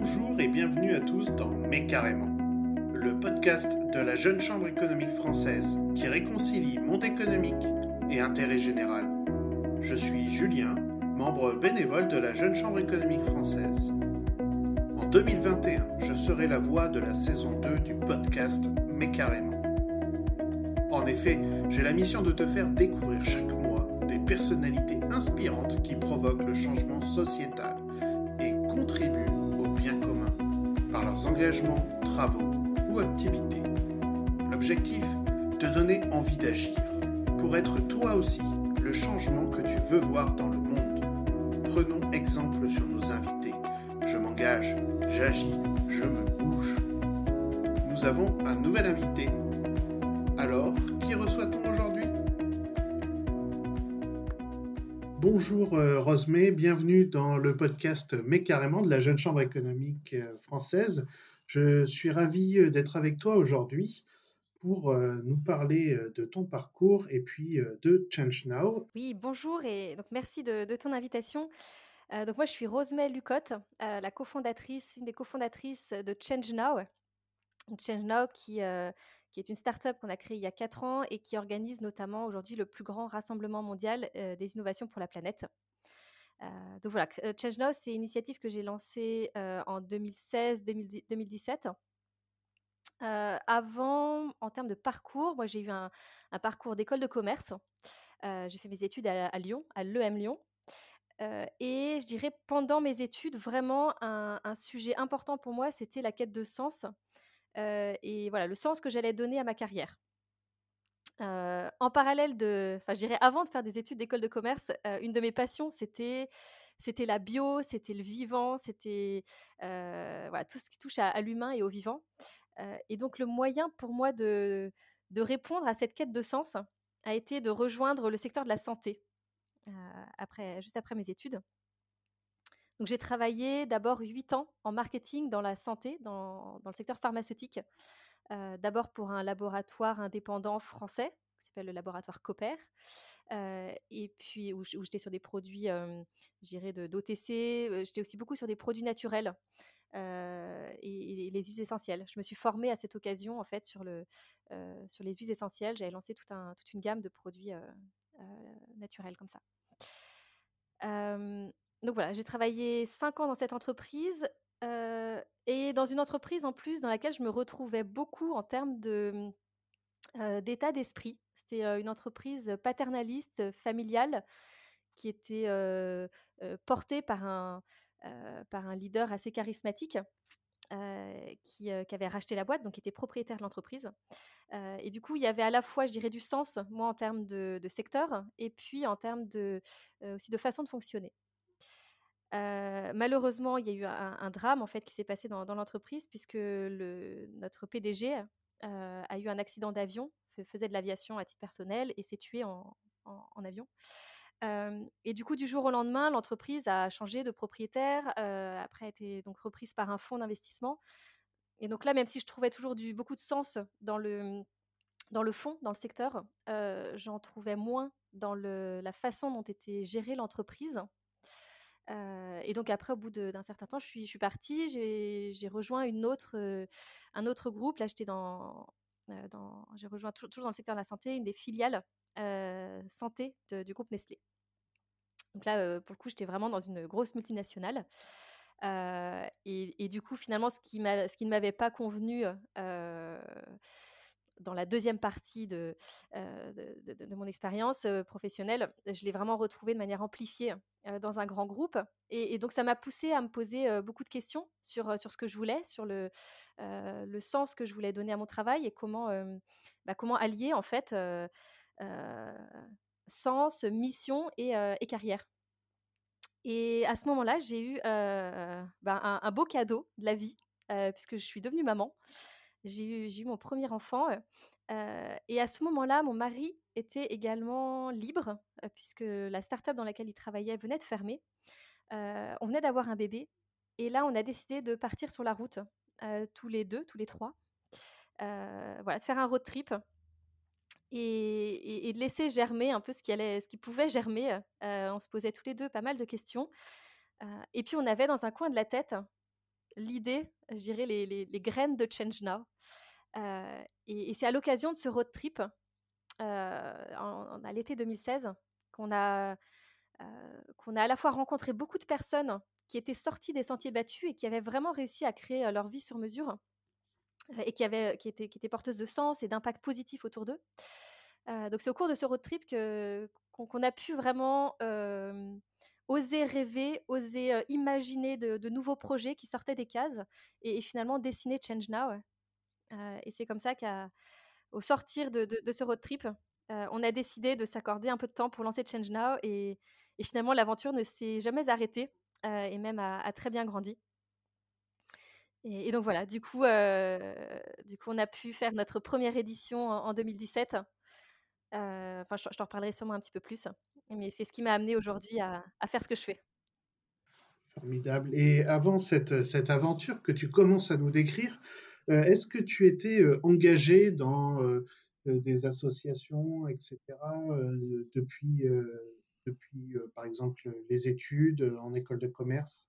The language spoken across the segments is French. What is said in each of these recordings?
Bonjour et bienvenue à tous dans Mais carrément, le podcast de la Jeune Chambre économique française qui réconcilie monde économique et intérêt général. Je suis Julien, membre bénévole de la Jeune Chambre économique française. En 2021, je serai la voix de la saison 2 du podcast Mais carrément. En effet, j'ai la mission de te faire découvrir chaque mois des personnalités inspirantes qui provoquent le changement sociétal travaux ou activités. L'objectif Te donner envie d'agir pour être toi aussi le changement que tu veux voir dans le monde. Prenons exemple sur nos invités. Je m'engage, j'agis, je me bouge. Nous avons un nouvel invité. Alors, qui reçoit-on aujourd'hui? Bonjour euh, Rosemée, bienvenue dans le podcast Mais carrément de la Jeune Chambre économique euh, française. Je suis ravi d'être avec toi aujourd'hui pour nous parler de ton parcours et puis de Change Now. Oui, bonjour et donc merci de, ton invitation. Donc moi, je suis Rosemée Lucotte, la cofondatrice, une des cofondatrices de Change Now. Change Now qui, qui est une start-up qu'on a créée il y a quatre ans et qui organise notamment aujourd'hui le plus grand rassemblement mondial des innovations pour la planète. Donc voilà, Change Now, c'est une initiative que j'ai lancée en 2016-2017. avant, en termes de parcours, moi j'ai eu un, un parcours d'école de commerce. j'ai fait mes études à, Lyon, à l'EM Lyon. Euh, et je dirais pendant mes études, vraiment un, sujet important pour moi, c'était la quête de sens euh, et voilà le sens que j'allais donner à ma carrière. En parallèle de, enfin je dirais avant de faire des études d'école de commerce, une de mes passions c'était c'était la bio, c'était le vivant, c'était voilà tout ce qui touche à, l'humain et au vivant. et donc le moyen pour moi de de répondre à cette quête de sens a été de rejoindre le secteur de la santé. Après, juste après mes études. Donc j'ai travaillé d'abord huit ans en marketing dans la santé, dans, dans le secteur pharmaceutique. D'abord pour un laboratoire indépendant français qui s'appelle le laboratoire Copper, et puis où, j'étais sur des produits, euh, de d'OTC. J'étais aussi beaucoup sur des produits naturels et, les huiles essentielles. Je me suis formée à cette occasion en fait sur le sur les huiles essentielles. J'avais lancé tout un, toute une gamme de produits naturels comme ça donc voilà, j'ai travaillé cinq ans dans cette entreprise et dans une entreprise en plus dans laquelle je me retrouvais beaucoup en termes d'état d'esprit. C'était une entreprise paternaliste, familiale, qui était portée par un, leader assez charismatique. qui, avait racheté la boîte, donc qui était propriétaire de l'entreprise. et du coup, il y avait à la fois, je dirais, du sens, moi, en termes de, secteur, et puis en termes aussi de façon de fonctionner. Malheureusement, il y a eu un, drame en fait qui s'est passé dans, l'entreprise puisque notre PDG a eu un accident d'avion, faisait de l'aviation à titre personnel et s'est tué en, avion et du coup, du jour au lendemain, l'entreprise a changé de propriétaire, après a été donc reprise par un fonds d'investissement. Et donc là, même si je trouvais toujours du, beaucoup de sens dans le, dans le fond, dans le secteur, j'en trouvais moins dans la façon dont était gérée l'entreprise. Et donc après, au bout d'un certain temps, je suis, partie, j'ai rejoint autre, un autre groupe. Là, j'étais dans, dans j'ai rejoint toujours, dans le secteur de la santé, une des filiales santé du groupe Nestlé. Donc là, pour le coup, j'étais vraiment dans une grosse multinationale. et, du coup, finalement, ce qui ne m'avait pas convenu dans la deuxième partie de, de, mon expérience professionnelle, je l'ai vraiment retrouvé de manière amplifiée dans un grand groupe. Et, donc, ça m'a poussé à me poser beaucoup de questions sur, sur ce que je voulais, sur le, le sens que je voulais donner à mon travail et comment, bah, comment allier, en fait, sens, mission et, carrière. Et à ce moment-là, j'ai eu ben, un, beau cadeau de la vie, puisque je suis devenue maman. J'ai eu, mon premier enfant. et à ce moment-là, mon mari était également libre, puisque la start-up dans laquelle il travaillait venait de fermer. on venait d'avoir un bébé. Et là, on a décidé de partir sur la route, tous les deux, tous les trois. voilà, de faire un road trip et, de laisser germer un peu ce qui, allait, ce qui pouvait germer. on se posait tous les deux pas mal de questions. et puis on avait dans un coin de la tête l'idée, je dirais les, les, graines de Change Now. et, c'est à l'occasion de ce road trip à l'été 2016 qu'on a, qu'on a à la fois rencontré beaucoup de personnes qui étaient sorties des sentiers battus et qui avaient vraiment réussi à créer leur vie sur mesure et qui, avaient, qui, étaient, qui étaient porteuses de sens et d'impact positif autour d'eux. donc c'est au cours de ce road trip que, qu'on, a pu vraiment oser rêver, oser imaginer de, nouveaux projets qui sortaient des cases et, finalement dessiner Change Now. et c'est comme ça qu'au sortir de, ce road trip, on a décidé de s'accorder un peu de temps pour lancer Change Now et, finalement l'aventure ne s'est jamais arrêtée et même a, très bien grandi. Et, donc voilà, du coup, du coup, on a pu faire notre première édition en, 2017. Enfin, je, je t'en reparlerai sûrement un petit peu plus. Mais c'est ce qui m'a amené aujourd'hui à, faire ce que je fais. Formidable. Et avant cette, cette aventure que tu commences à nous décrire, euh, est-ce que tu étais euh, engagé dans euh, des associations, etc., depuis, depuis par exemple, les études en école de commerce?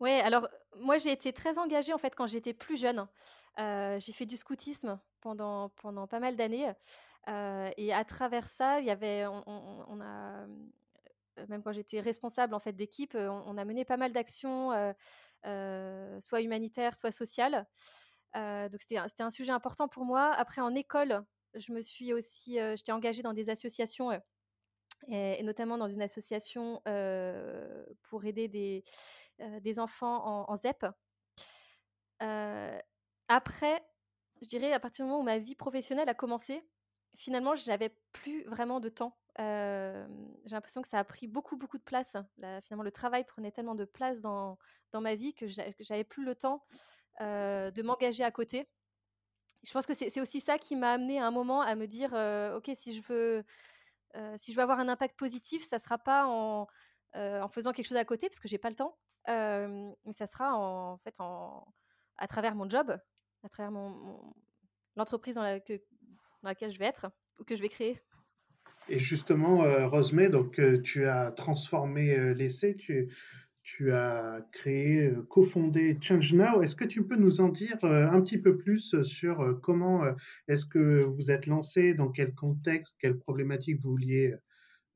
Oui, alors moi j'ai été très engagée en fait quand j'étais plus jeune. j'ai fait du scoutisme pendant, pendant pas mal d'années et à travers ça, il y avait, on, a, même quand j'étais responsable en fait d'équipe, on, a mené pas mal d'actions, soit humanitaires, soit sociales. donc c'était, c'était un sujet important pour moi. Après en école, je me suis aussi, j'étais engagée dans des associations. Et, notamment dans une association pour aider des, des enfants en, ZEP. après, je dirais à partir du moment où ma vie professionnelle a commencé, finalement, je n'avais plus vraiment de temps. j'ai l'impression que ça a pris beaucoup, beaucoup de place. finalement, le travail prenait tellement de place dans, dans ma vie que j'avais plus le temps de m'engager à côté. Je pense que c'est aussi ça qui m'a amené à un moment à me dire, ok, si je veux, si je veux avoir un impact positif, ça sera pas en, en faisant quelque chose à côté parce que j'ai pas le temps, mais ça sera en, fait en, à travers mon job, à travers mon, l'entreprise dans, la, que, dans laquelle je vais être ou que je vais créer. Et justement, euh, Rosemée, donc euh, tu as transformé euh, l'essai, tu, tu as créé, euh, cofondé Change Now. Est-ce que tu peux nous en dire un petit peu plus sur comment est-ce que vous êtes lancé, dans quel contexte, quelles problématiques vous vouliez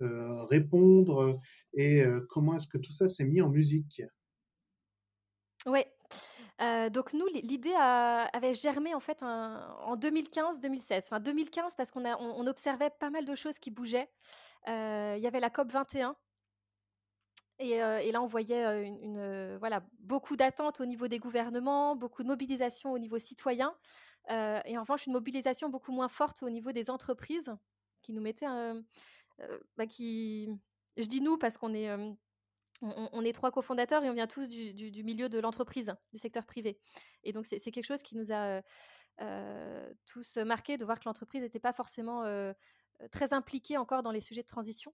répondre et comment est-ce que tout ça s'est mis en musique? Oui, donc nous, l'idée avait germé en fait en 2015-2016. Enfin 2015 parce qu'on on, observait pas mal de choses qui bougeaient. Il y avait la COP 21. Et, là, on voyait une, voilà, beaucoup d'attentes au niveau des gouvernements, beaucoup de mobilisation au niveau citoyen, et en revanche, une mobilisation beaucoup moins forte au niveau des entreprises qui nous mettaient, bah, qui, je dis nous parce qu'on est, on, est trois cofondateurs et on vient tous du, milieu de l'entreprise, du secteur privé. Et donc, c'est quelque chose qui nous a euh, tous marqué de voir que l'entreprise n'était pas forcément euh, très impliquée encore dans les sujets de transition.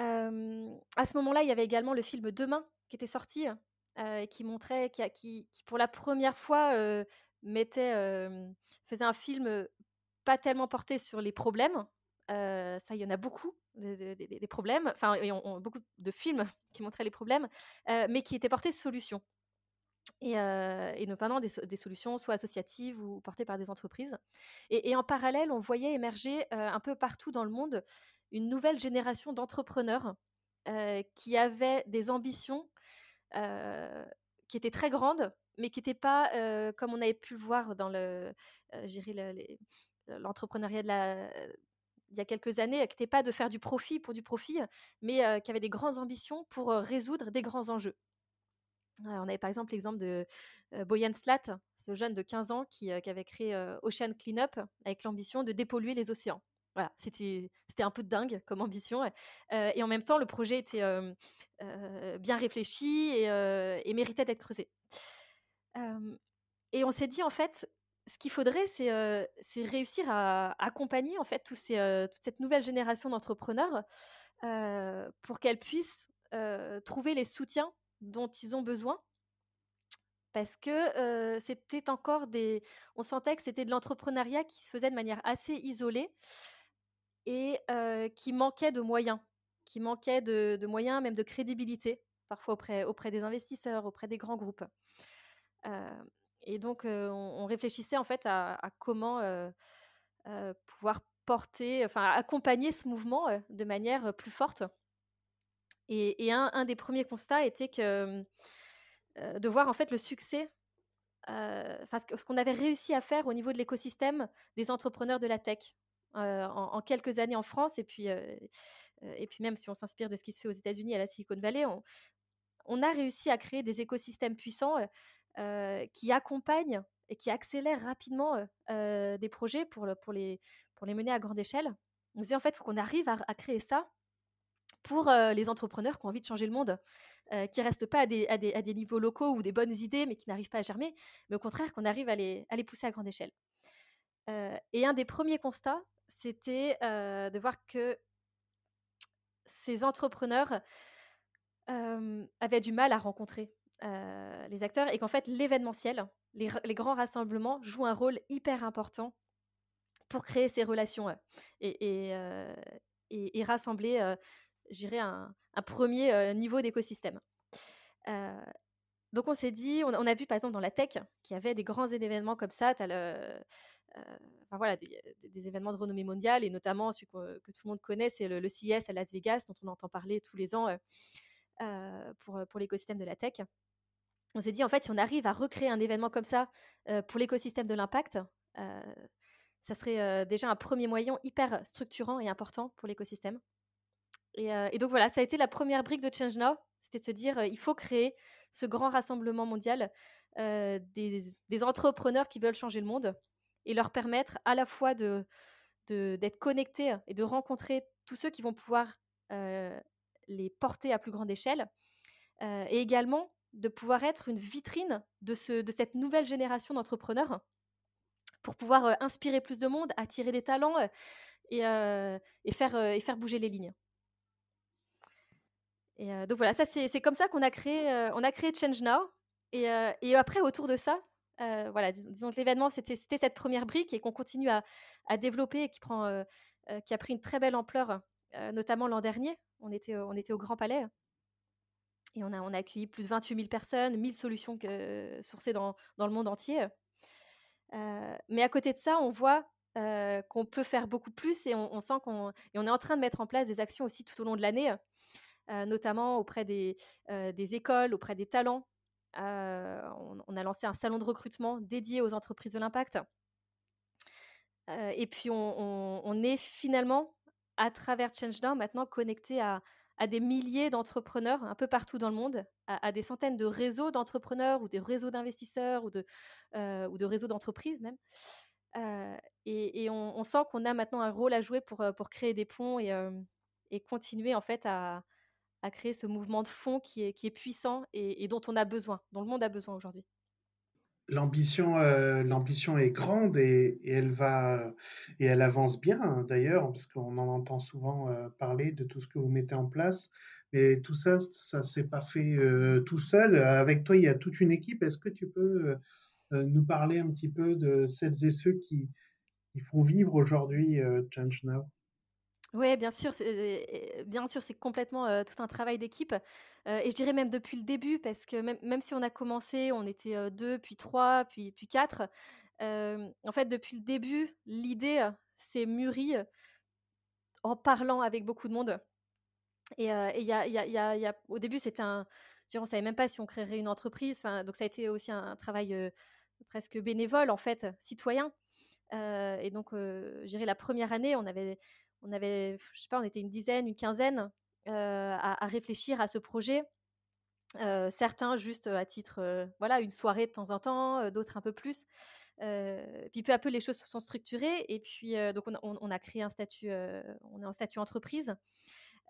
Euh, à ce moment-là, il y avait également le film Demain qui était sorti et qui montrait, qui, pour la première fois mettait, faisait un film pas tellement porté sur les problèmes, ça, il y en a beaucoup, des, problèmes, enfin, il y a beaucoup de films qui montraient les problèmes, mais qui étaient portés solutions. Et, et, notamment des, solutions soit associatives ou portées par des entreprises. Et, en parallèle, on voyait émerger un peu partout dans le monde une nouvelle génération d'entrepreneurs qui avaient des ambitions qui étaient très grandes, mais qui n'étaient pas, comme on avait pu le voir dans le, l'entrepreneuriat il y a quelques années, qui n'était pas de faire du profit pour du profit, mais qui avait des grandes ambitions pour résoudre des grands enjeux. on avait par exemple l'exemple de Boyan Slat, ce jeune de 15 ans qui, avait créé Ocean Cleanup avec l'ambition de dépolluer les océans. Voilà, c'était un peu dingue comme ambition. et en même temps, le projet était bien réfléchi et, et méritait d'être creusé. et on s'est dit, en fait, ce qu'il faudrait, c'est réussir à, accompagner en fait toute cette nouvelle génération d'entrepreneurs pour qu'elles puissent trouver les soutiens dont ils ont besoin. Parce que c'était encore des. On sentait que c'était de l'entrepreneuriat qui se faisait de manière assez isolée et qui manquait de moyens, qui manquait de, moyens, même de crédibilité. parfois auprès, des investisseurs, auprès des grands groupes. et donc, on, réfléchissait en fait à, comment pouvoir porter, enfin, accompagner ce mouvement de manière plus forte. Et, un, des premiers constats était que de voir en fait le succès ce qu'on avait réussi à faire au niveau de l'écosystème des entrepreneurs de la tech en, quelques années en France et puis, et puis même si on s'inspire de ce qui se fait aux États-Unis à la Silicon Valley, on, a réussi à créer des écosystèmes puissants qui accompagnent et qui accélèrent rapidement des projets pour, pour, les, pour les mener à grande échelle. On disait en fait, il faut qu'on arrive à, créer ça pour les entrepreneurs qui ont envie de changer le monde, qui ne restent pas à des, à, des, à des, niveaux locaux ou des bonnes idées, mais qui n'arrivent pas à germer, mais au contraire qu'on arrive à les, à les pousser à grande échelle. et un des premiers constats, c'était de voir que ces entrepreneurs avaient du mal à rencontrer les acteurs et qu'en fait l'événementiel, les, grands rassemblements jouent un rôle hyper important pour créer ces relations et, et, rassembler, j'irais, un, premier niveau d'écosystème. donc on s'est dit, on, a vu par exemple dans la tech qu'il y avait des grands événements comme ça, enfin voilà, des, événements de renommée mondiale et notamment celui que, tout le monde connaît, c'est le, CIS à Las Vegas dont on entend parler tous les ans pour, pour l'écosystème de la tech. On s'est dit en fait si on arrive à recréer un événement comme ça pour l'écosystème de l'impact, ça serait déjà un premier moyen hyper structurant et important pour l'écosystème. Et, donc voilà, ça a été la première brique de Change Now, c'était de se dire il faut créer ce grand rassemblement mondial des, entrepreneurs qui veulent changer le monde et leur permettre à la fois de, d'être connectés et de rencontrer tous ceux qui vont pouvoir les porter à plus grande échelle, et également de pouvoir être une vitrine de, ce, de cette nouvelle génération d'entrepreneurs pour pouvoir inspirer plus de monde, attirer des talents et, et, faire, et faire bouger les lignes. Et donc voilà, ça c'est comme ça qu'on a créé, on a créé Change Now. Et, et, après, autour de ça, voilà, disons, que l'événement, c'était cette première brique et qu'on continue à, développer et qui, prend, qui a pris une très belle ampleur, notamment l'an dernier. On était, on était au Grand Palais et on a, on a accueilli plus de 28 000 personnes, 1000 solutions que, sourcées dans, dans, le monde entier. mais à côté de ça, on voit qu'on peut faire beaucoup plus et on, sent qu'on on est en train de mettre en place des actions aussi tout au long de l'année, notamment auprès des, des, écoles, auprès des talents, on, a lancé un salon de recrutement dédié aux entreprises de l'impact. et puis, on, est finalement, à travers ChangeNow, maintenant connecté à, des milliers d'entrepreneurs un peu partout dans le monde, à, des centaines de réseaux d'entrepreneurs ou des réseaux d'investisseurs ou de, de réseaux d'entreprises même. et, on, sent qu'on a maintenant un rôle à jouer pour, pour créer des ponts et, et continuer en fait à, à créer ce mouvement de fond qui est, qui est puissant et, dont on a besoin, dont le monde a besoin aujourd'hui. L'ambition, euh, l'ambition est grande et, elle va et elle avance bien hein, d'ailleurs parce qu'on en entend souvent euh, parler de tout ce que vous mettez en place. Mais tout ça, ça s'est pas fait euh, tout seul. Avec toi, il y a toute une équipe. Est-ce que tu peux nous parler un petit peu de celles et ceux qui, qui font vivre aujourd'hui Change Now? Oui, bien sûr, c'est, bien sûr, c'est complètement tout un travail d'équipe. et je dirais même depuis le début, parce que même, même si on a commencé, on était deux, puis trois, puis, puis quatre. en fait, depuis le début, l'idée s'est mûrie en parlant avec beaucoup de monde. Et au début, c'était un. Je on ne savait même pas si on créerait une entreprise. Donc, ça a été aussi un, travail presque bénévole, en fait, citoyen. et donc, je dirais la première année, on avait on avait, je sais pas, on était une dizaine, une quinzaine euh, à, réfléchir à ce projet. Euh, certains juste à titre, euh, voilà, une soirée de temps en temps, d'autres un peu plus. puis peu à peu, les choses se sont structurées et puis donc on, a créé un statut, on est en statut entreprise.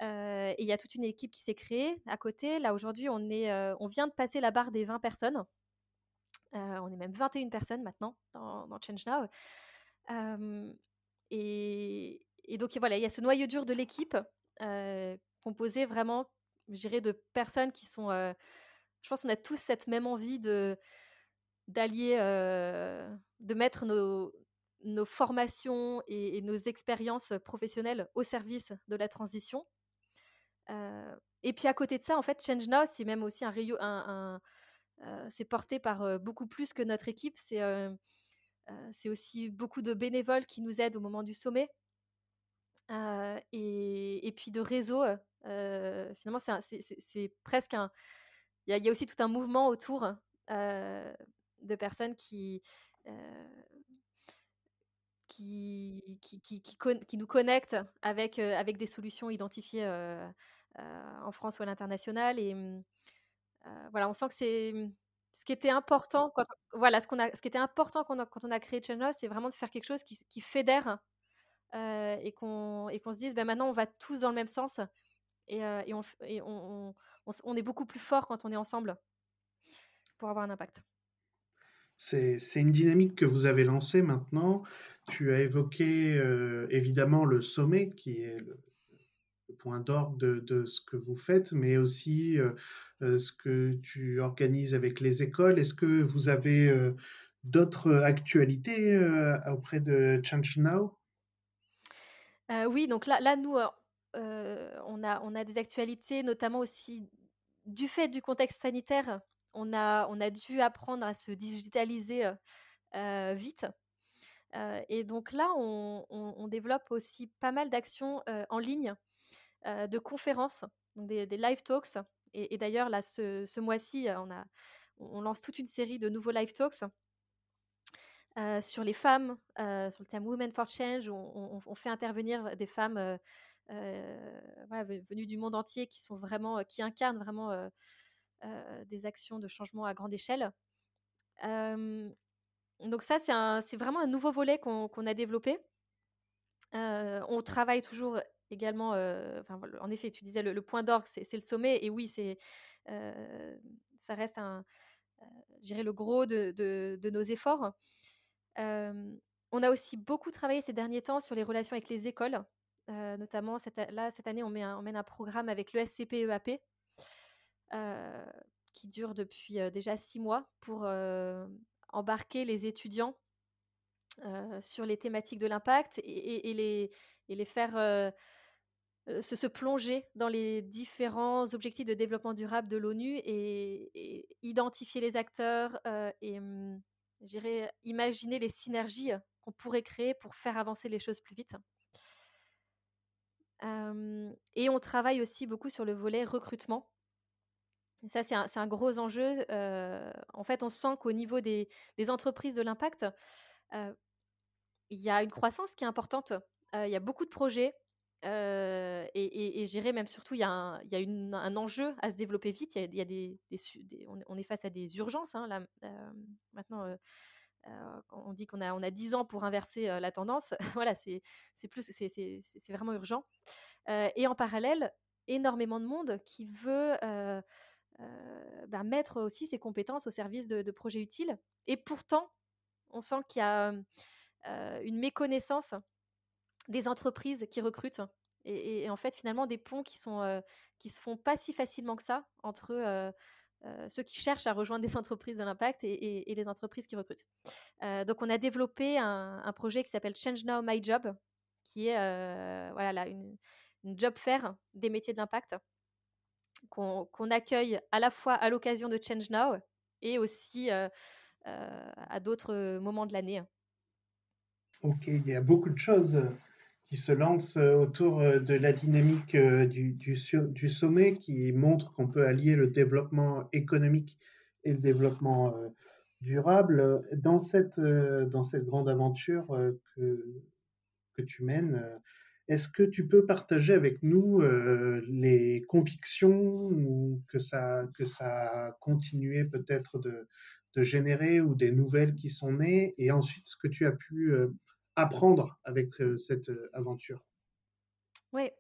et il y a toute une équipe qui s'est créée à côté. Là aujourd'hui, on est, on vient de passer la barre des 20 personnes. on est même 21 personnes maintenant dans, dans Change Now. et, et donc voilà, il y a ce noyau dur de l'équipe composé vraiment, je de personnes qui sont. je pense qu'on a tous cette même envie de d'allier, de mettre nos, nos formations et, nos expériences professionnelles au service de la transition. et puis à côté de ça, en fait, Change Now, c'est même aussi un rayon, c'est porté par beaucoup plus que notre équipe. C'est c'est aussi beaucoup de bénévoles qui nous aident au moment du sommet. Et, puis de réseaux. finalement, c'est presque un. Il y, a aussi tout un mouvement autour de personnes qui, qui, qui, qui, qui, nous connectent avec, avec des solutions identifiées en France ou à l'international. Et mmh, voilà, on sent que c'est mmh, ce qui était important quand voilà ce qu'on a ce qui était important quand on a, quand on a créé Channel, c'est vraiment de faire quelque chose qui fédère et qu'on et qu'on se dise ben maintenant on va tous dans le même sens et, et, on, on, on, est beaucoup plus fort quand on est ensemble pour avoir un impact. C'est une dynamique que vous avez lancée maintenant. Tu as évoqué euh, évidemment le sommet, qui est le, point d'orgue de, ce que vous faites, mais aussi euh, euh, ce que tu organises avec les écoles. Est-ce que vous avez d'autres actualités auprès de Change Now? Oui, donc là, nous, on, a, des actualités, notamment aussi du fait du contexte sanitaire on a, dû apprendre à se digitaliser vite. et donc là, on, développe aussi pas mal d'actions en ligne, de conférences, des, live talks. Et, d'ailleurs, là, ce, mois-ci, on lance toute une série de nouveaux live talks. Sur les femmes, sur le thème Women for Change, on, fait intervenir des femmes venues du monde entier qui sont vraiment, qui incarnent vraiment des actions de changement à grande échelle. donc ça, c'est vraiment un nouveau volet qu'on a développé. on travaille toujours également, en effet, tu disais le, point d'orgue, c'est le sommet, et oui, ça reste un, le gros de, nos efforts. On a aussi beaucoup travaillé ces derniers temps sur les relations avec les écoles, notamment cette, là cette année, on, mène un programme avec le SCPEAP, euh, qui dure depuis déjà six mois pour embarquer les étudiants sur les thématiques de l'impact et, les, et les faire se, plonger dans les différents objectifs de développement durable de l'ONU et, identifier les acteurs et hum, imaginer les synergies qu'on pourrait créer pour faire avancer les choses plus vite. et on travaille aussi beaucoup sur le volet recrutement ça, c'est un, gros enjeu. en fait, on sent qu'au niveau des, entreprises de l'impact, il y a une croissance qui est importante. il y a beaucoup de projets. Et, et, même surtout, il y a, un, y a un enjeu à se développer vite. Il y a, des, on est face à des urgences. Hein, maintenant, on dit qu'on a, on a 10 ans pour inverser la tendance. voilà, c'est plus, c'est vraiment urgent. et en parallèle, énormément de monde qui veut bah, mettre aussi ses compétences au service de, projets utiles. Et pourtant, on sent qu'il y a une méconnaissance des entreprises qui recrutent. Et, en fait, finalement, des ponts qui sont euh, qui se font pas si facilement que ça entre ceux qui cherchent à rejoindre des entreprises de l'impact et, les entreprises qui recrutent. donc, on a développé un, projet qui s'appelle Change Now My Job, qui est voilà là, une, job fair des métiers de l'impact qu'on accueille à la fois à l'occasion de Change Now et aussi euh, euh, à d'autres moments de l'année. Ok, il y a beaucoup de choses qui se lancent autour de la dynamique du, du, sommet qui montre qu'on peut allier le développement économique et le développement durable. Dans cette, dans cette grande aventure que, que tu mènes, est-ce que tu peux partager avec nous euh, les convictions que ça, que ça a continué peut-être de, générer ou des nouvelles qui sont nées et ensuite ce que tu as pu euh, apprendre avec cette aventure Oui,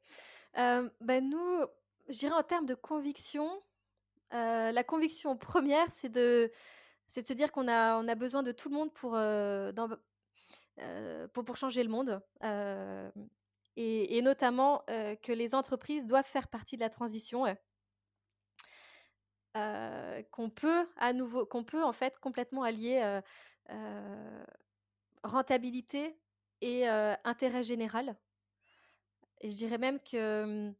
ben nous, je dirais en termes de conviction, la conviction première, c'est de, c'est de se dire qu'on a, on a besoin de tout le monde pour, pour, pour, changer le monde et, notamment que les entreprises doivent faire partie de la transition. qu'on peut à nouveau, qu'on peut en fait complètement allier rentabilité et intérêt général. Et je dirais même que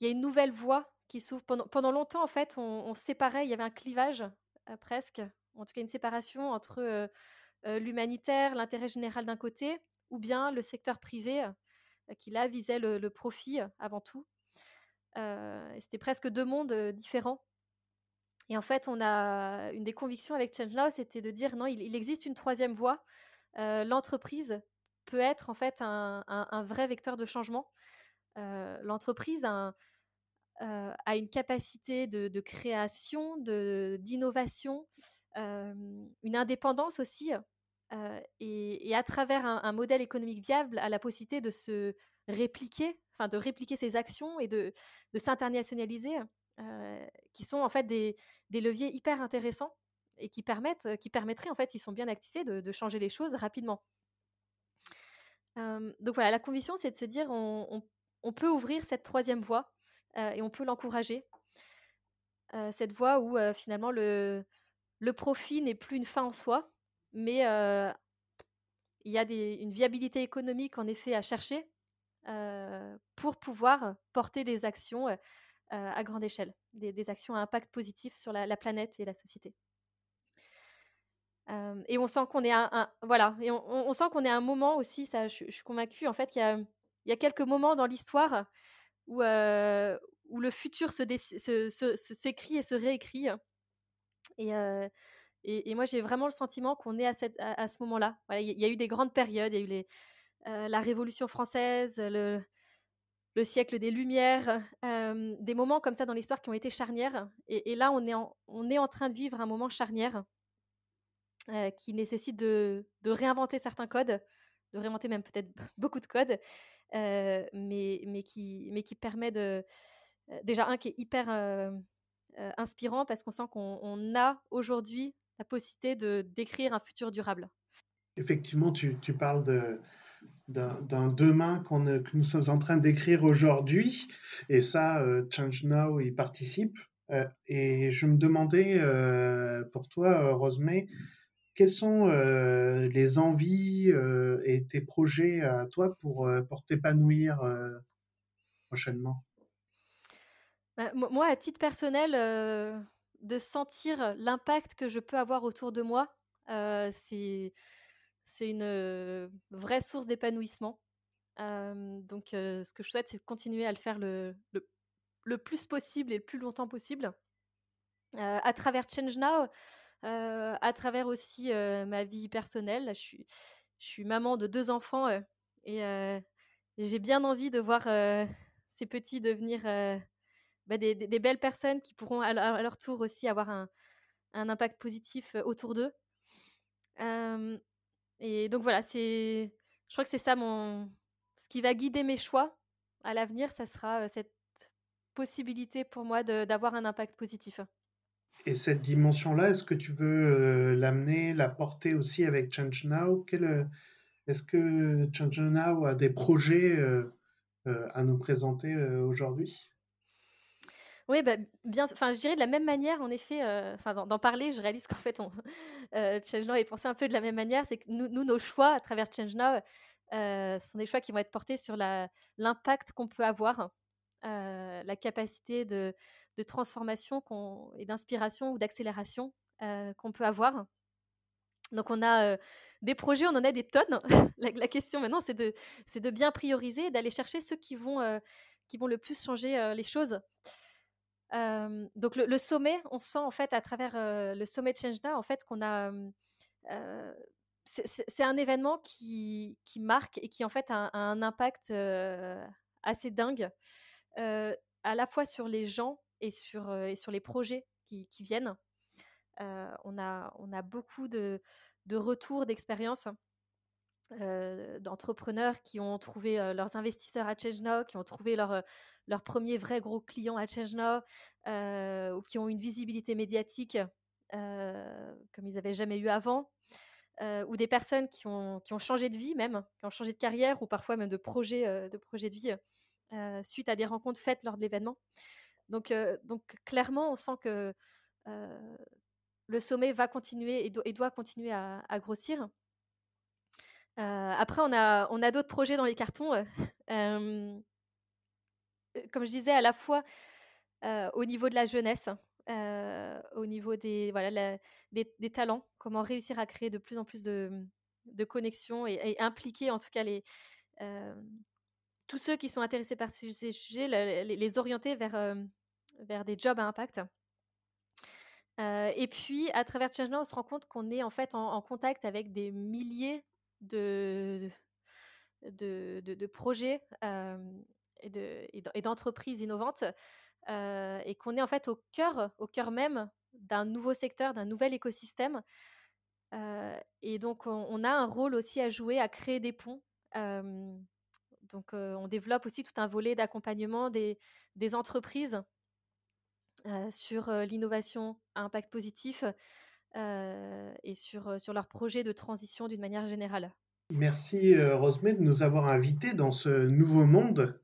il y a une nouvelle voie qui s'ouvre. Pendant, pendant longtemps, en fait, on, séparait, il y avait un clivage presque, en tout cas une séparation entre l'humanitaire, l'intérêt général d'un côté, ou bien le secteur privé qui là visait le, profit avant tout. C'était presque deux mondes différents. Et en fait, on a une des convictions avec Change Now, c'était de dire non, il, existe une troisième voie. L'entreprise peut être en fait un, vrai vecteur de changement. L'entreprise a, une capacité de, création, d'innovation, une indépendance aussi et, à travers un, modèle économique viable, a la possibilité de se répliquer, enfin de répliquer ses actions et de, s'internationaliser, qui sont en fait des, leviers hyper intéressants et qui permettent, qui permettraient en fait, s'ils sont bien activés, de, changer les choses rapidement. donc voilà, la conviction, c'est de se dire, on, peut ouvrir cette troisième voie et on peut l'encourager. cette voie où finalement le, le profit n'est plus une fin en soi, mais il y a une viabilité économique en effet à chercher pour pouvoir porter des actions à grande échelle, des, actions à impact positif sur la, planète et la société. et on sent qu'on est à un, voilà, et on, sent qu'on est un moment aussi, ça, je, suis convaincue, en fait, il y a, quelques moments dans l'histoire où, où le futur se, s'écrit et se réécrit. Et, et, moi, j'ai vraiment le sentiment qu'on est à, cette, à, ce moment-là. Il y, a eu des grandes périodes. Il y a eu les, euh, la Révolution française, le, le siècle des Lumières, des moments comme ça dans l'histoire qui ont été charnières. Et, là, on est, en, train de vivre un moment charnière qui nécessite de, réinventer certains codes, de réinventer même peut-être beaucoup de codes, mais, qui, permet de... déjà, un qui est hyper... inspirant parce qu'on sent qu'on a aujourd'hui la possibilité de d'écrire un futur durable. Effectivement, tu parles de, d'un demain qu'on, que nous sommes en train d'écrire aujourd'hui, et ça, euh, Change Now y participe. Euh, et je me demandais euh, pour toi, Rosemée, quelles sont les envies et tes projets à toi pour, pour t'épanouir prochainement? Bah, Moi, à titre personnel, de sentir l'impact que je peux avoir autour de moi, c'est c'est une vraie source d'épanouissement. donc, ce que je souhaite, c'est de continuer à le faire le, le, plus possible et le plus longtemps possible. à travers Change Now, à travers aussi ma vie personnelle. je, suis, je suis maman de deux enfants et j'ai bien envie de voir ces petits devenir bah, des, belles personnes qui pourront à, leur tour aussi avoir un, impact positif autour d'eux. Et donc voilà, c'est, je crois que c'est ça mon, ce qui va guider mes choix à l'avenir, ça sera cette possibilité pour moi d'avoir un impact positif. Et cette dimension-là, est-ce que tu veux l'amener, la porter aussi avec Change Now Est-ce que Change Now a des projets à nous présenter aujourd'hui? Oui, bah, bien, enfin, je dirais de la même manière, en effet, euh, enfin, d'en parler, je réalise qu'en fait, on, euh, Change Now est pensé un peu de la même manière. C'est que nous, nos choix à travers Change Now euh, sont des choix qui vont être portés sur l'impact qu'on peut avoir, la capacité de, transformation et d'inspiration ou d'accélération qu'on peut avoir. Donc, on a des projets, on en a des tonnes. la, question maintenant, c'est de, de bien prioriser, d'aller chercher ceux qui vont, qui vont le plus changer les choses donc le, sommet, on sent en fait à travers le sommet de Change en fait qu'on a c'est un événement qui, marque et qui en fait a, un impact assez dingue à la fois sur les gens et sur, les projets qui, viennent. on, a, beaucoup de, retours d'expérience euh, d'entrepreneurs qui ont trouvé euh, leurs investisseurs à ChangeNow, qui ont trouvé leur, euh, leur premier vrai gros client à ChangeNow, ou qui ont une visibilité médiatique comme ils n'avaient jamais eu avant, ou des personnes qui ont, qui ont changé de vie même, qui ont changé de carrière, ou parfois même de projet, de, projet de vie, suite à des rencontres faites lors de l'événement. Donc, donc clairement, on sent que le sommet va continuer et, doit continuer à grossir. Euh, après, on a, on a d'autres projets dans les cartons. Euh, comme je disais, à la fois au niveau de la jeunesse, au niveau des, voilà, des, talents, comment réussir à créer de plus en plus de, de connexions et, impliquer en tout cas les, tous ceux qui sont intéressés par ces sujets, les, orienter vers, vers des jobs à impact. et puis, à travers ChangeNow, on se rend compte qu'on est en fait en, contact avec des milliers de, de, de, projets et d'entreprises innovantes et qu'on est en fait au cœur, au cœur même d'un nouveau secteur, d'un nouvel écosystème. et donc, on, a un rôle aussi à jouer, à créer des ponts. donc, on développe aussi tout un volet d'accompagnement des, des, entreprises sur l'innovation à impact positif et sur, sur leurs projets de transition d'une manière générale. Merci Rosemée de nous avoir invités dans ce nouveau monde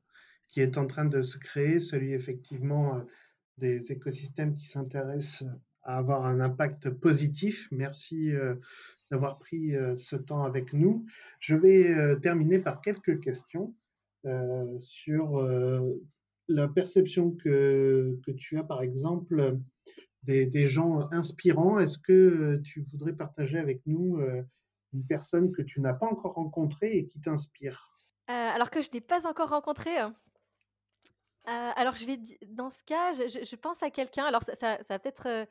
qui est en train de se créer, celui effectivement des écosystèmes qui s'intéressent à avoir un impact positif. Merci d'avoir pris ce temps avec nous. Je vais terminer par quelques questions sur la perception que, que, tu as, par exemple, des, gens inspirants. Est-ce que tu voudrais partager avec nous une personne que tu n'as pas encore rencontrée et qui t'inspire? Alors que je n'ai pas encore rencontré, euh, alors, je vais, dans ce cas, je, pense à quelqu'un. Alors, ça, ça, va peut-être. Euh,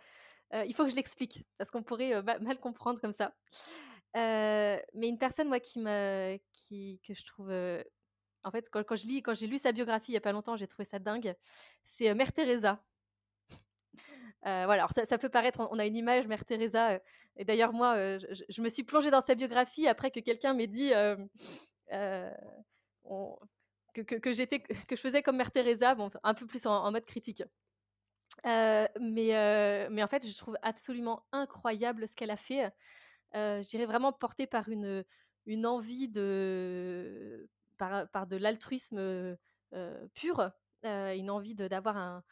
euh, il faut que je l'explique, parce qu'on pourrait mal comprendre comme ça. mais une personne, moi, qui me, qui, que je trouve. en fait, quand, je lis, quand j'ai lu sa biographie il y a pas longtemps, j'ai trouvé ça dingue. C'est Mère Teresa. Voilà, alors ça, peut paraître, on a une image Mère Teresa, et d'ailleurs moi, je, me suis plongée dans sa biographie après que quelqu'un m'ait dit, on, que, j'étais, que je faisais comme Mère Teresa, bon, un peu plus en, mode critique. Euh, mais, euh, mais en fait, je trouve absolument incroyable ce qu'elle a fait. Euh, je dirais vraiment portée par une, une envie de, par, par de l'altruisme euh, pur, une envie d'avoir un,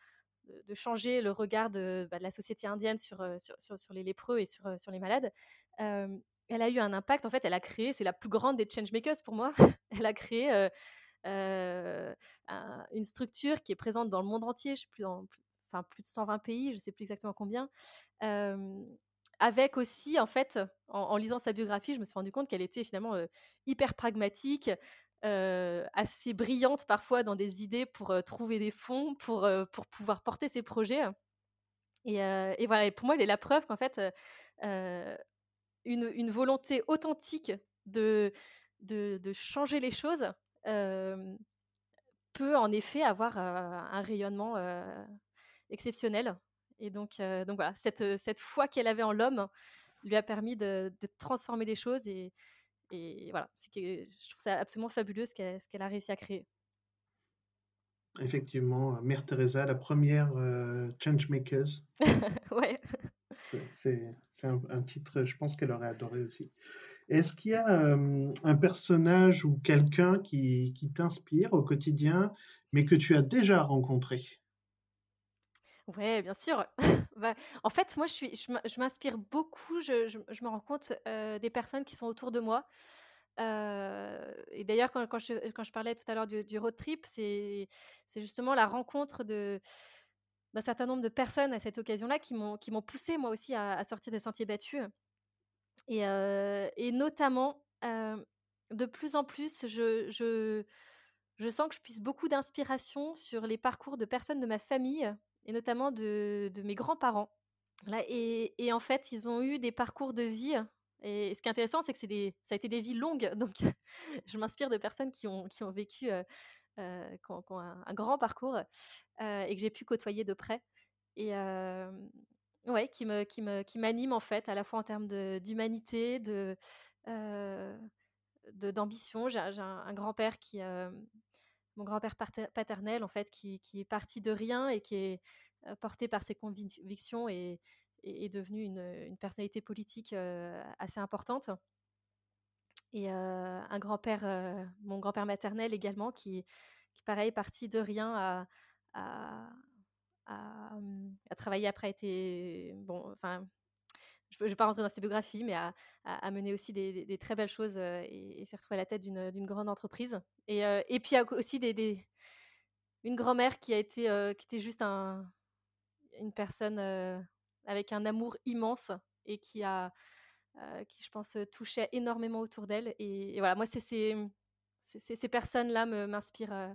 de changer le regard de, bah, la société indienne sur, sur, sur, les lépreux et sur, sur les malades. elle a eu un impact, en fait, elle a créé, c'est la plus grande des changemakers pour moi, elle a créé euh, une structure qui est présente dans le monde entier, je sais plus, enfin, plus de 120 pays, je ne sais plus exactement combien. avec aussi, en fait, en, lisant sa biographie, je me suis rendu compte qu'elle était finalement hyper pragmatique, assez brillante parfois dans des idées pour trouver des fonds, pour, pour pouvoir porter ses projets. Et, et, voilà, pour moi, elle est la preuve qu'en fait, une, une, volonté authentique de, de, de, changer les choses, peut en effet avoir un rayonnement exceptionnel. Et donc, donc voilà, cette, cette foi qu'elle avait en l'homme lui a permis de, transformer les choses. Et, et voilà, que, je trouve ça absolument fabuleux ce qu'elle, a réussi à créer. Effectivement, Mère Teresa, la première change changemaker. ouais. C'est, un, titre, je pense qu'elle aurait adoré aussi. Est-ce qu'il y a un personnage ou quelqu'un qui, t'inspire au quotidien, mais que tu as déjà rencontré? Ouais, bien sûr. Bah, en fait, moi, je, m'inspire beaucoup, je, me rends compte des personnes qui sont autour de moi. et d'ailleurs, quand, je, parlais tout à l'heure du, road trip, c'est justement la rencontre de d'un certain nombre de personnes à cette occasion-là qui m'ont poussé moi aussi à, sortir des sentiers battus. Et, notamment, de plus en plus, je, sens que je puisse beaucoup d'inspiration sur les parcours de personnes de ma famille, et notamment de, de mes grands-parents. Et, et, en fait, ils ont eu des parcours de vie. Et ce qui est intéressant, c'est que des, ça a été des vies longues. Donc, je m'inspire de personnes qui ont, qui ont vécu qui ont, un, grand parcours et que j'ai pu côtoyer de près. Et, ouais, qui me, qui me, qui m'anime en fait, à la fois en termes d'humanité, de, d'ambition. J'ai, un, grand-père qui, mon grand-père paternel en fait, qui, qui, est parti de rien et qui est porté par ses convictions et, est devenu une, une, personnalité politique assez importante. Et un grand-père, mon grand-père maternel également, qui, pareil, est parti de rien à, à à, travailler après, a été bon, enfin, je ne vais pas rentrer dans ses biographies, mais à, mener aussi des, très belles choses et, s'est retrouvé à la tête d'une grande entreprise. Et, et puis aussi des, des, une grand-mère qui a qui était juste un, une personne avec un amour immense et qui a, qui je pense touchait énormément autour d'elle. Et, voilà, moi c'est ces, ces personnes-là m'inspirent.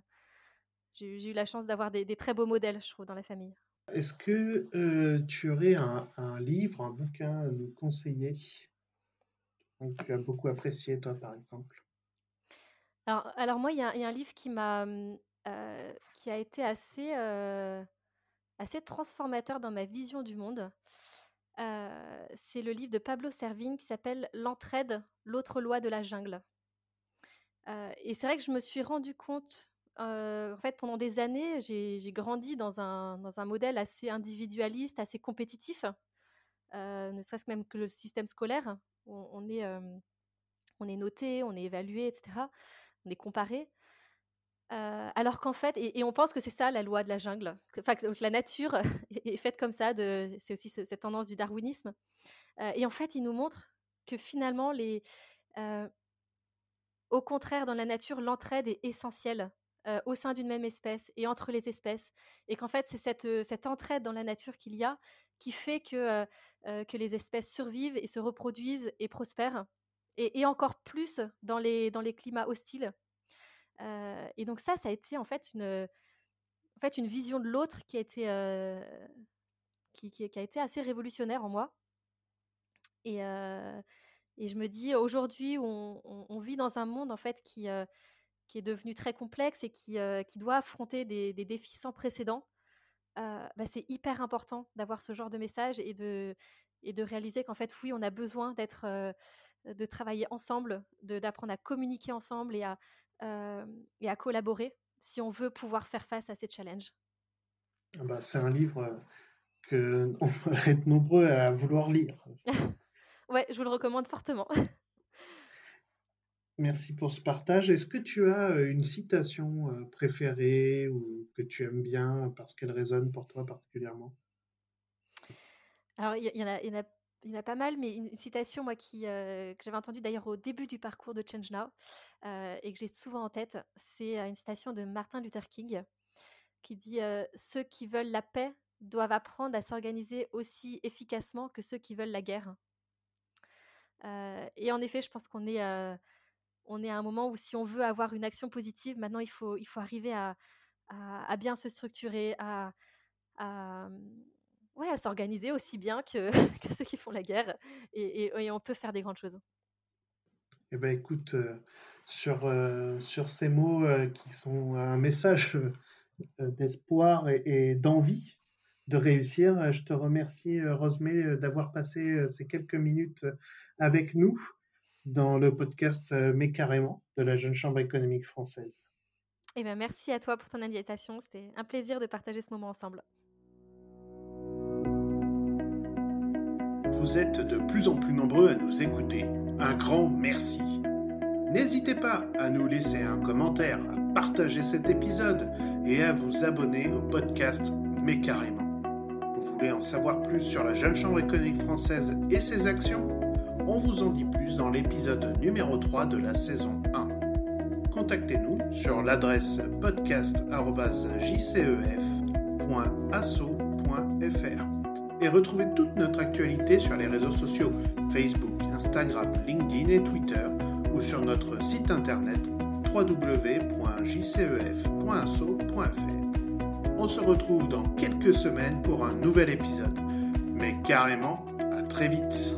J'ai eu la chance d'avoir des, très beaux modèles, je trouve, dans la famille. Est-ce que tu aurais un, livre, un bouquin à nous conseiller que tu as beaucoup apprécié, toi, par exemple? Alors, alors moi, il y, a un livre qui m'a, qui a été assez, assez transformateur dans ma vision du monde. c'est le livre de Pablo Servigne qui s'appelle L'entraide, l'autre loi de la jungle. et c'est vrai que je me suis rendu compte, en fait, pendant des années, j'ai grandi dans un, dans un modèle assez individualiste, assez compétitif, ne serait-ce même que le système scolaire. On, on est, on est noté, on est évalué, etc. On est comparé alors qu'en fait, et, on pense que c'est ça la loi de la jungle, enfin que la nature est faite comme ça, c'est aussi cette tendance du darwinisme. et en fait, il nous montre que finalement, les, au contraire, dans la nature, l'entraide est essentielle au sein d'une même espèce et entre les espèces, et qu'en fait, c'est cette, cette entraide dans la nature qu'il y a qui fait que, que les espèces survivent et se reproduisent et prospèrent, et, et encore plus dans les, dans les climats hostiles et donc ça, ça a été en fait une, en fait, une vision de l'autre qui a été qui, qui, a été assez révolutionnaire en moi. Et, et je me dis aujourd'hui, on, on, vit dans un monde en fait qui qui est devenu très complexe et qui, qui doit affronter des, des, défis sans précédent. bah, c'est hyper important d'avoir ce genre de message et de et de réaliser qu'en fait, oui, on a besoin d'être, de travailler ensemble, d'apprendre à communiquer ensemble et à, et à collaborer si on veut pouvoir faire face à ces challenges. Ah bah, c'est un livre que on va être nombreux à vouloir lire. ouais, je vous le recommande fortement. Merci pour ce partage. Est-ce que tu as une citation préférée ou que tu aimes bien parce qu'elle résonne pour toi particulièrement? Alors, il y, en a, pas mal, mais une citation, moi, qui, euh, que j'avais entendue d'ailleurs au début du parcours de Change Now euh, et que j'ai souvent en tête, c'est euh, une citation de Martin Luther King qui dit Ceux qui veulent la paix doivent apprendre à s'organiser aussi efficacement que ceux qui veulent la guerre. et en effet, je pense qu'on est, on est à un moment où si on veut avoir une action positive, maintenant, il faut, il faut arriver à, à, bien se structurer, à, à ouais, à s'organiser aussi bien que, que, ceux qui font la guerre. Et, et, on peut faire des grandes choses. Eh ben, écoute, euh, sur, euh, sur ces mots euh, qui sont un message d'espoir et, et d'envie de réussir, je te remercie, Rosemée, d'avoir passé ces quelques minutes avec nous dans le podcast Mais carrément de la Jeune Chambre économique française. Eh ben, merci à toi pour ton invitation. C'était un plaisir de partager ce moment ensemble. Vous êtes de plus en plus nombreux à nous écouter. Un grand merci. N'hésitez pas à nous laisser un commentaire, à partager cet épisode et à vous abonner au podcast Mais carrément. Vous voulez en savoir plus sur la Jeune Chambre économique française et ses actions? On vous en dit plus dans l'épisode numéro 3 de la saison 1. Contactez-nous sur l'adresse podcast.jcef.asso.fr et retrouvez toute notre actualité sur les réseaux sociaux Facebook, Instagram, LinkedIn et Twitter ou sur notre site internet www.jcef.asso.fr. On se retrouve dans quelques semaines pour un nouvel épisode. Mais carrément, à très vite